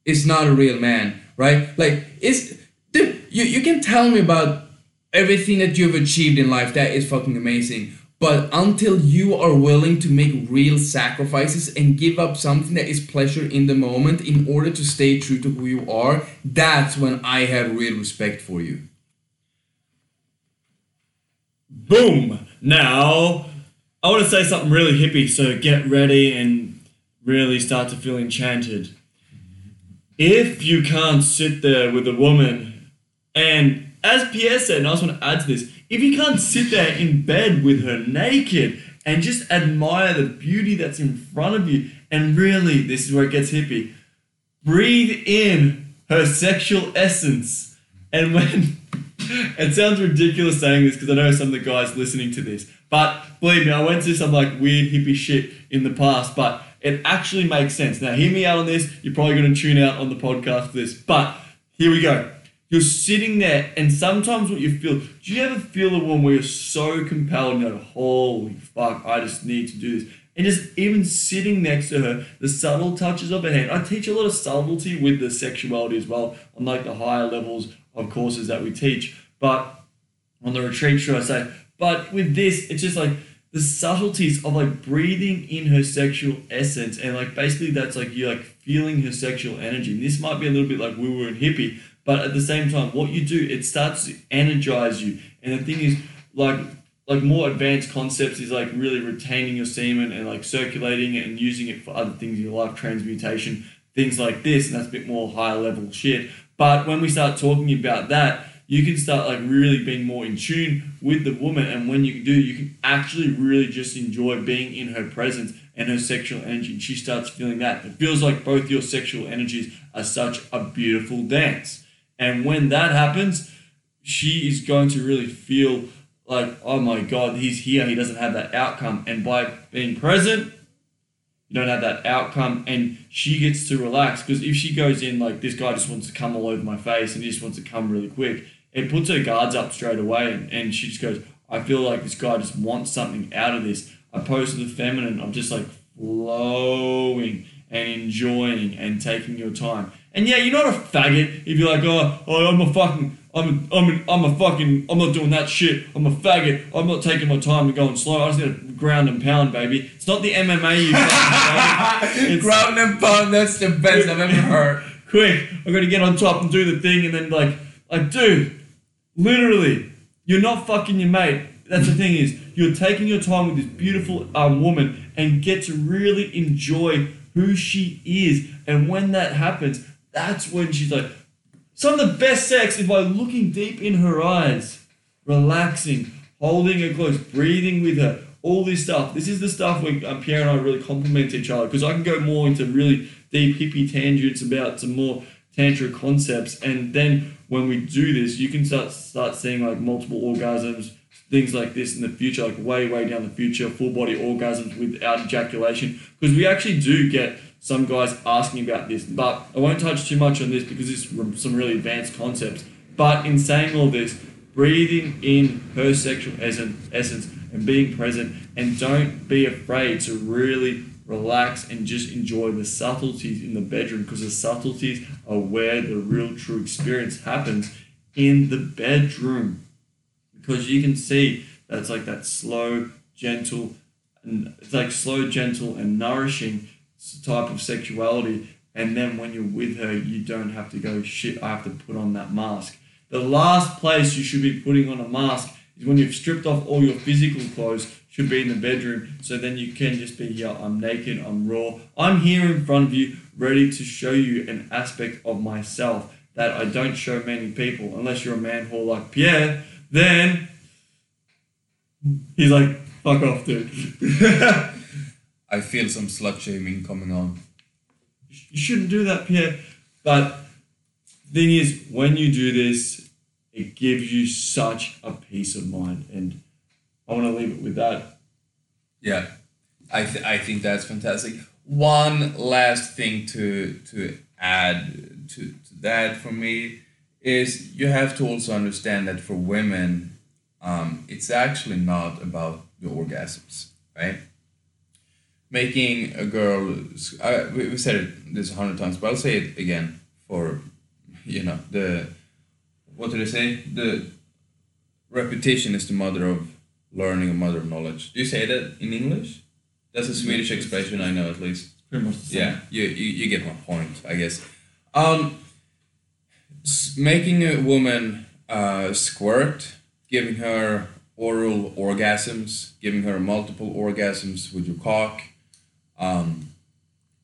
is not a real man, right? Like is you you can tell me about everything that you've achieved in life that is fucking amazing. But until you are willing to make real sacrifices and give up something that is pleasure in the moment in order to stay true to who you are, that's when I have real respect for you. Boom! Now, I want to say something really hippie, so get ready and really start to feel enchanted. If you can't sit there with a woman, and as Pierre said, and I just want to add to this, if you can't sit there in bed with her naked and just admire the beauty that's in front of you, and really, this is where it gets hippie, breathe in her sexual essence. And when *laughs* it sounds ridiculous saying this because I know some of the guys listening to this, but believe me, I went through some like weird hippie shit in the past, but it actually makes sense. Now, hear me out on this. You're probably going to tune out on the podcast for this, but here we go. You're sitting there, and sometimes what you feel, do you ever feel a one where you're so compelled and you go, holy fuck, I just need to do this? And just even sitting next to her, the subtle touches of her hand. I teach a lot of subtlety with the sexuality as well on like the higher levels of courses that we teach. But on the retreat, should I say? But with this, it's just like the subtleties of like breathing in her sexual essence, and like basically that's like you're like feeling her sexual energy. And this might be a little bit like woo woo and hippie, but at the same time, what you do, it starts to energize you. And the thing is, like like more advanced concepts is like really retaining your semen and like circulating it and using it for other things in your life, transmutation, things like this, and that's a bit more higher level shit. But when we start talking about that, you can start like really being more in tune with the woman, and when you do, you can actually really just enjoy being in her presence and her sexual energy. She starts feeling that. It feels like both your sexual energies are such a beautiful dance. And when that happens, she is going to really feel like, oh my God, he's here. He doesn't have that outcome. And by being present, you don't have that outcome. And she gets to relax because if she goes in like, this guy just wants to come all over my face and he just wants to come really quick, it puts her guards up straight away. And, and she just goes, I feel like this guy just wants something out of this. Opposed to the feminine, I'm just like flowing and enjoying and taking your time. And yeah, you're not a faggot if you're like, oh, oh I'm a fucking, I'm I'm an, I'm a fucking I'm not doing that shit. I'm a faggot. I'm not taking my time to go and slow. I just gotta ground and pound, baby. It's not the MMA you fucking *laughs* Ground and pound, that's the best I've ever heard. *laughs* quick. I gotta get on top and do the thing, and then like like dude, literally, you're not fucking your mate. That's the thing is you're taking your time with this beautiful um, woman and get to really enjoy who she is. And when that happens, that's when she's like, some of the best sex is by looking deep in her eyes, relaxing, holding her close, breathing with her, all this stuff. This is the stuff where um, Pierre and I really complement each other because I can go more into really deep hippie tangents about some more tantra concepts, and then when we do this, you can start start seeing like multiple orgasms, things like this in the future, like way way down the future, full body orgasms without ejaculation, because we actually do get some guys asking about this, but I won't touch too much on this because it's some really advanced concepts. But in saying all this, breathing in her sexual essence, essence and being present, and don't be afraid to really relax and just enjoy the subtleties in the bedroom because the subtleties are where the real true experience happens in the bedroom. Because you can see that it's like that slow gentle and it's like slow gentle and nourishing type of sexuality and then when you're with her you don't have to go shit i have to put on that mask. The last place you should be putting on a mask is when you've stripped off all your physical clothes should be in the bedroom so then you can just be here i'm naked i'm raw i'm here in front of you ready to show you an aspect of myself that i don't show many people unless you're a man whore like pierre then he's like fuck off dude *laughs* I feel some slut shaming coming on. you shouldn't do that, Pierre. But thing is, when you do this, it gives you such a peace of mind, and I want to leave it with that. Yeah, I, th- I think that's fantastic. One last thing to to add to, to that for me is you have to also understand that for women, um, it's actually not about the orgasms, right? Making a girl, uh, we, we said it this a hundred times, but I'll say it again for, you know, the, what did I say? The repetition is the mother of learning, a mother of knowledge. Do you say that in English? That's a Swedish expression I know at least. Pretty much the same. Yeah, you, you, you get my point, I guess. Um, making a woman uh, squirt, giving her oral orgasms, giving her multiple orgasms with your cock. Um,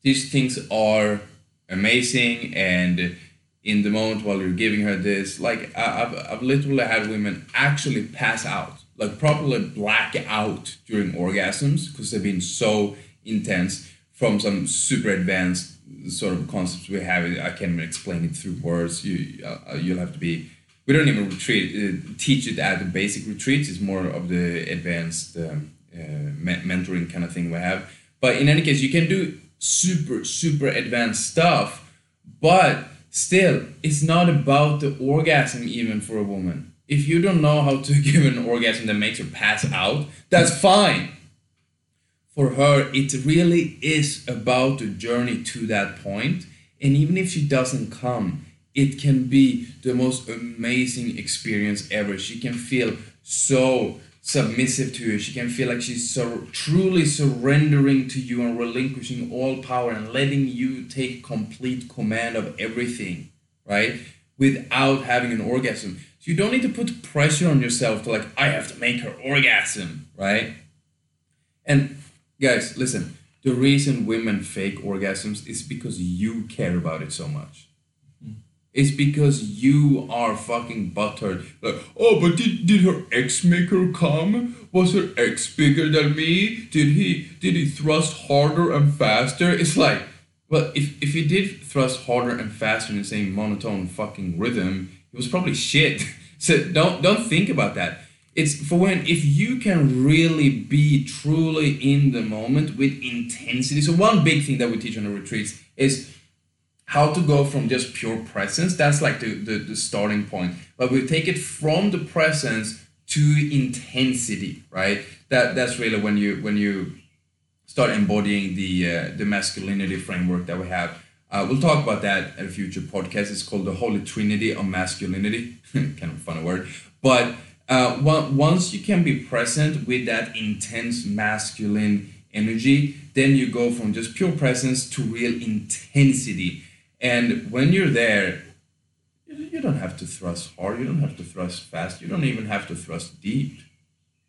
these things are amazing, and in the moment while you're giving her this, like I've, I've literally had women actually pass out, like properly black out during orgasms because they've been so intense from some super advanced sort of concepts we have. I can't even explain it through words. You uh, you'll have to be. We don't even retreat uh, teach it at the basic retreats. It's more of the advanced um, uh, me- mentoring kind of thing we have. But in any case, you can do super super advanced stuff, but still, it's not about the orgasm even for a woman. If you don't know how to *laughs* give an orgasm that makes her pass out, that's fine for her, it really is about the journey to that point. And even if she doesn't come, it can be the most amazing experience ever. She can feel so submissive to you. She can feel like she's so truly surrendering to you and relinquishing all power and letting you take complete command of everything, right? Without having an orgasm. So you don't need to put pressure on yourself to like, I have to make her orgasm, right? And guys, listen. The reason women fake orgasms is because you care about it so much. Mm-hmm. It's because you are fucking buttered. Like, oh, but did, did her ex make her come? Was her ex bigger than me? Did he did he thrust harder and faster? It's like, well, if if he did thrust harder and faster in the same monotone fucking rhythm, it was probably shit. *laughs* so don't don't think about that. It's for when if you can really be truly in the moment with intensity. So one big thing that we teach on the retreats is how to go from just pure presence. That's like the, the, the starting point. But we take it from the presence to intensity, right? That that's really when you when you start embodying the uh, the masculinity framework that we have. Uh, we'll talk about that at a future podcast. It's called the Holy Trinity of Masculinity. *laughs* kind of funny word. But uh, once you can be present with that intense masculine energy, then you go from just pure presence to real intensity. And when you're there, you don't have to thrust hard, you don't have to thrust fast, you don't even have to thrust deep.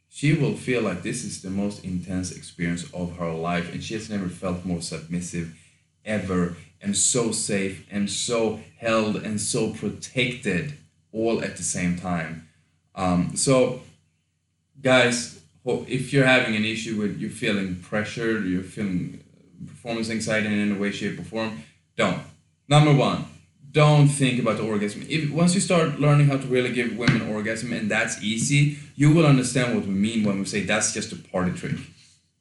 She will feel like this is the most intense experience of her life, and she has never felt more submissive ever, and so safe, and so held, and so protected all at the same time. Um, so, guys, if you're having an issue with you're feeling pressured, you're feeling performance anxiety in any way, shape, or form, don't. Number one, don't think about the orgasm. If once you start learning how to really give women orgasm, and that's easy, you will understand what we mean when we say that's just a party trick.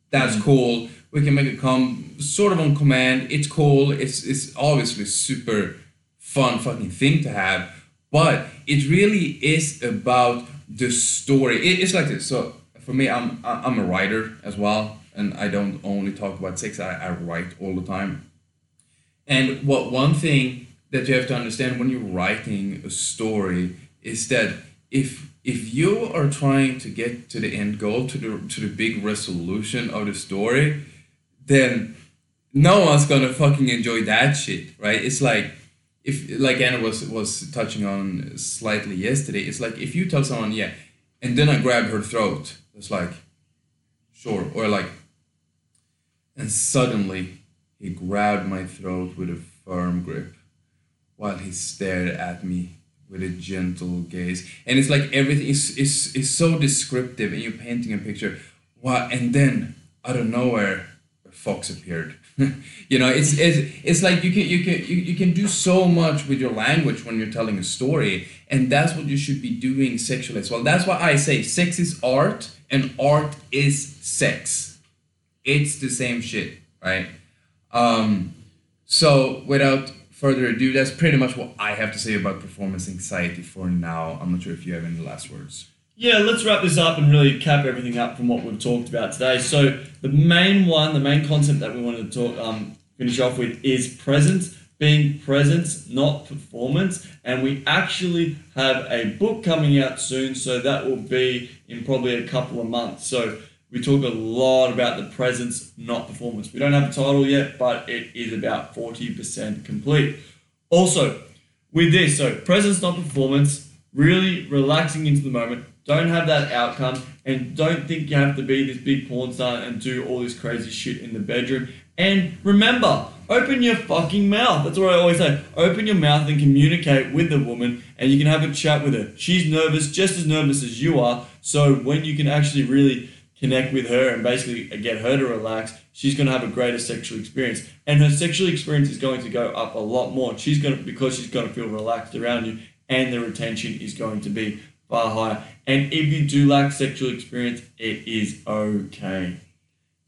That's mm-hmm. cool. We can make it come sort of on command. It's cool. It's it's obviously super fun fucking thing to have, but it really is about the story. It, it's like this. So for me, I'm I'm a writer as well, and I don't only talk about sex. I, I write all the time. And what one thing that you have to understand when you're writing a story is that if if you are trying to get to the end goal to the to the big resolution of the story, then no one's gonna fucking enjoy that shit, right? It's like if like Anna was was touching on slightly yesterday, it's like if you tell someone, yeah, and then I grab her throat, it's like, sure, or like, and suddenly he grabbed my throat with a firm grip while he stared at me with a gentle gaze. And it's like everything is, is, is so descriptive and you're painting a picture. Wow, and then out of nowhere, fox appeared. *laughs* you know, it's, it's it's like you can you can you, you can do so much with your language when you're telling a story, and that's what you should be doing sexually as well. That's why I say sex is art and art is sex. It's the same shit, right? Um, so without further ado, that's pretty much what I have to say about performance anxiety for now. I'm not sure if you have any last words. Yeah, let's wrap this up and really cap everything up from what we've talked about today. So the main one, the main concept that we wanted to talk, um, finish off with is presence, being presence, not performance. And we actually have a book coming out soon, so that will be in probably a couple of months. So we talk a lot about the presence, not performance. We don't have a title yet, but it is about 40% complete. Also, with this, so presence, not performance, really relaxing into the moment. Don't have that outcome and don't think you have to be this big porn star and do all this crazy shit in the bedroom. And remember, open your fucking mouth. That's what I always say. Open your mouth and communicate with the woman and you can have a chat with her. She's nervous, just as nervous as you are. So when you can actually really connect with her and basically get her to relax, she's going to have a greater sexual experience. And her sexual experience is going to go up a lot more. She's going to, because she's going to feel relaxed around you and the retention is going to be far higher. And if you do lack sexual experience, it is okay.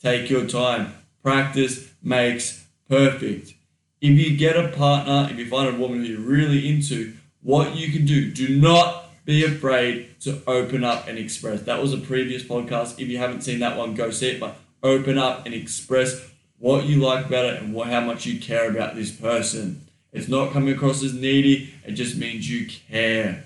Take your time. Practice makes perfect. If you get a partner, if you find a woman who you're really into, what you can do, do not be afraid to open up and express. That was a previous podcast. If you haven't seen that one, go see it. But open up and express what you like about it and what, how much you care about this person. It's not coming across as needy, it just means you care.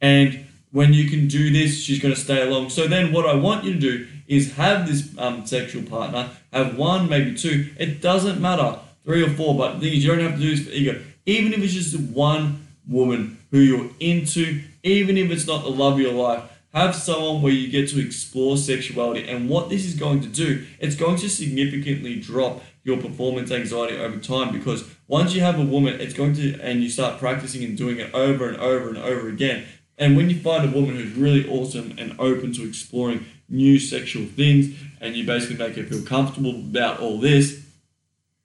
And when you can do this, she's going to stay along. So then, what I want you to do is have this um, sexual partner, have one, maybe two. It doesn't matter, three or four. But the thing is, you don't have to do this for ego. Even if it's just one woman who you're into, even if it's not the love of your life. Have someone where you get to explore sexuality. And what this is going to do, it's going to significantly drop your performance anxiety over time because once you have a woman, it's going to, and you start practicing and doing it over and over and over again. And when you find a woman who's really awesome and open to exploring new sexual things, and you basically make her feel comfortable about all this,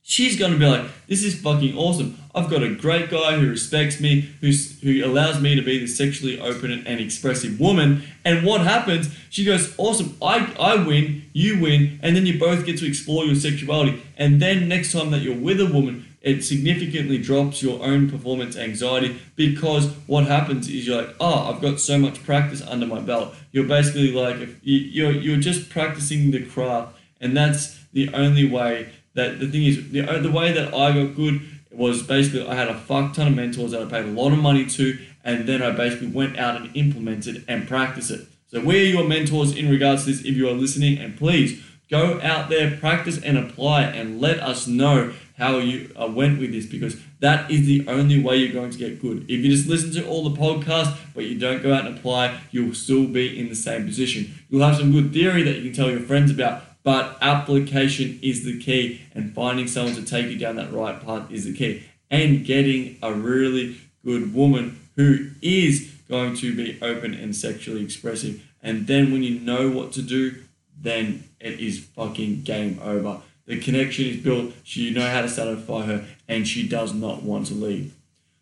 she's going to be like, this is fucking awesome. I've got a great guy who respects me, who's, who allows me to be the sexually open and expressive woman. And what happens? She goes, awesome, I, I win, you win, and then you both get to explore your sexuality. And then next time that you're with a woman, it significantly drops your own performance anxiety because what happens is you're like, oh, I've got so much practice under my belt. You're basically like, you're, you're just practicing the craft, and that's the only way that the thing is the, the way that I got good was basically I had a fuck ton of mentors that I paid a lot of money to, and then I basically went out and implemented and practiced it. So we are your mentors in regards to this if you are listening, and please go out there, practice and apply, and let us know how you uh, went with this because that is the only way you're going to get good. If you just listen to all the podcasts but you don't go out and apply, you'll still be in the same position. You'll have some good theory that you can tell your friends about, but application is the key, and finding someone to take you down that right path is the key. And getting a really good woman who is going to be open and sexually expressive. And then when you know what to do, then it is fucking game over. The connection is built, you know how to satisfy her, and she does not want to leave.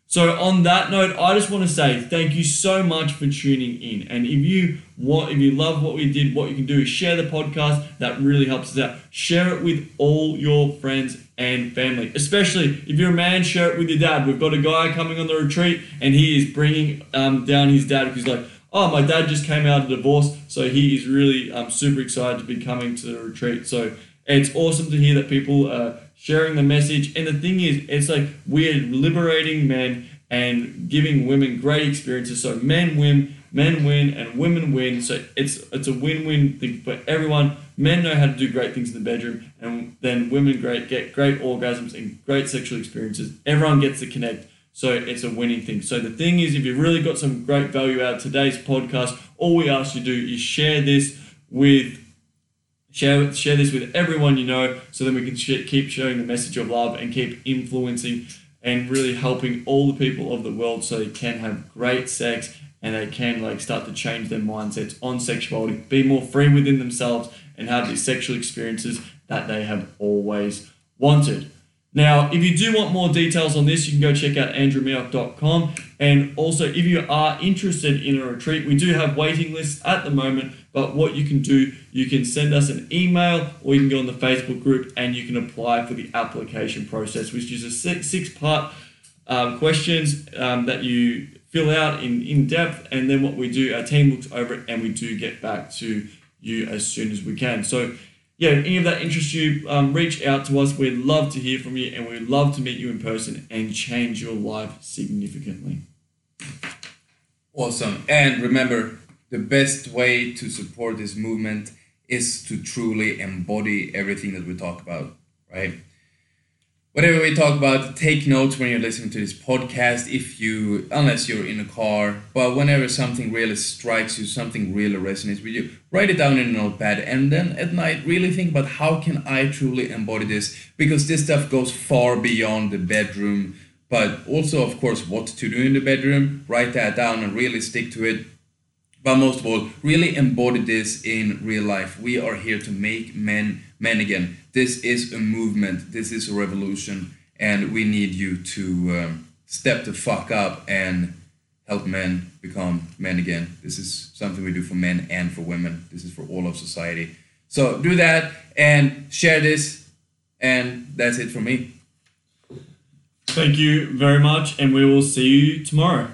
So on that note, I just want to say thank you so much for tuning in. And if you want, if you love what we did, what you can do is share the podcast. That really helps us out. Share it with all your friends and family, especially if you're a man. Share it with your dad. We've got a guy coming on the retreat, and he is bringing um, down his dad because like, oh, my dad just came out of divorce, so he is really um, super excited to be coming to the retreat. So it's awesome to hear that people are sharing the message. And the thing is, it's like we're liberating men and giving women great experiences. So men win, men win, and women win. So it's it's a win-win thing for everyone. Men know how to do great things in the bedroom, and then women great get great orgasms and great sexual experiences. Everyone gets to connect. So it's a winning thing. So the thing is, if you've really got some great value out of today's podcast, all we ask you to do is share this with Share, share this with everyone you know so then we can sh- keep sharing the message of love and keep influencing and really helping all the people of the world so they can have great sex and they can like start to change their mindsets on sexuality, be more free within themselves and have these sexual experiences that they have always wanted. Now, if you do want more details on this, you can go check out andrewmioch.com. And also, if you are interested in a retreat, we do have waiting lists at the moment. But what you can do, you can send us an email or you can go on the Facebook group and you can apply for the application process, which is a six, six part um, questions um, that you fill out in, in depth. And then what we do, our team looks over it and we do get back to you as soon as we can. So, yeah, if any of that interests you, um, reach out to us. We'd love to hear from you and we'd love to meet you in person and change your life significantly. Awesome. And remember, the best way to support this movement is to truly embody everything that we talk about, right? Whatever we talk about, take notes when you're listening to this podcast. If you, unless you're in a car, but whenever something really strikes you, something really resonates with you, write it down in a notepad, and then at night, really think about how can I truly embody this? Because this stuff goes far beyond the bedroom, but also, of course, what to do in the bedroom. Write that down and really stick to it but most of all, really embody this in real life. We are here to make men men again. This is a movement. This is a revolution, and we need you to um, step the fuck up and help men become men again. This is something we do for men and for women. This is for all of society. So do that and share this, and that's it for me. Thank you very much, and we will see you tomorrow.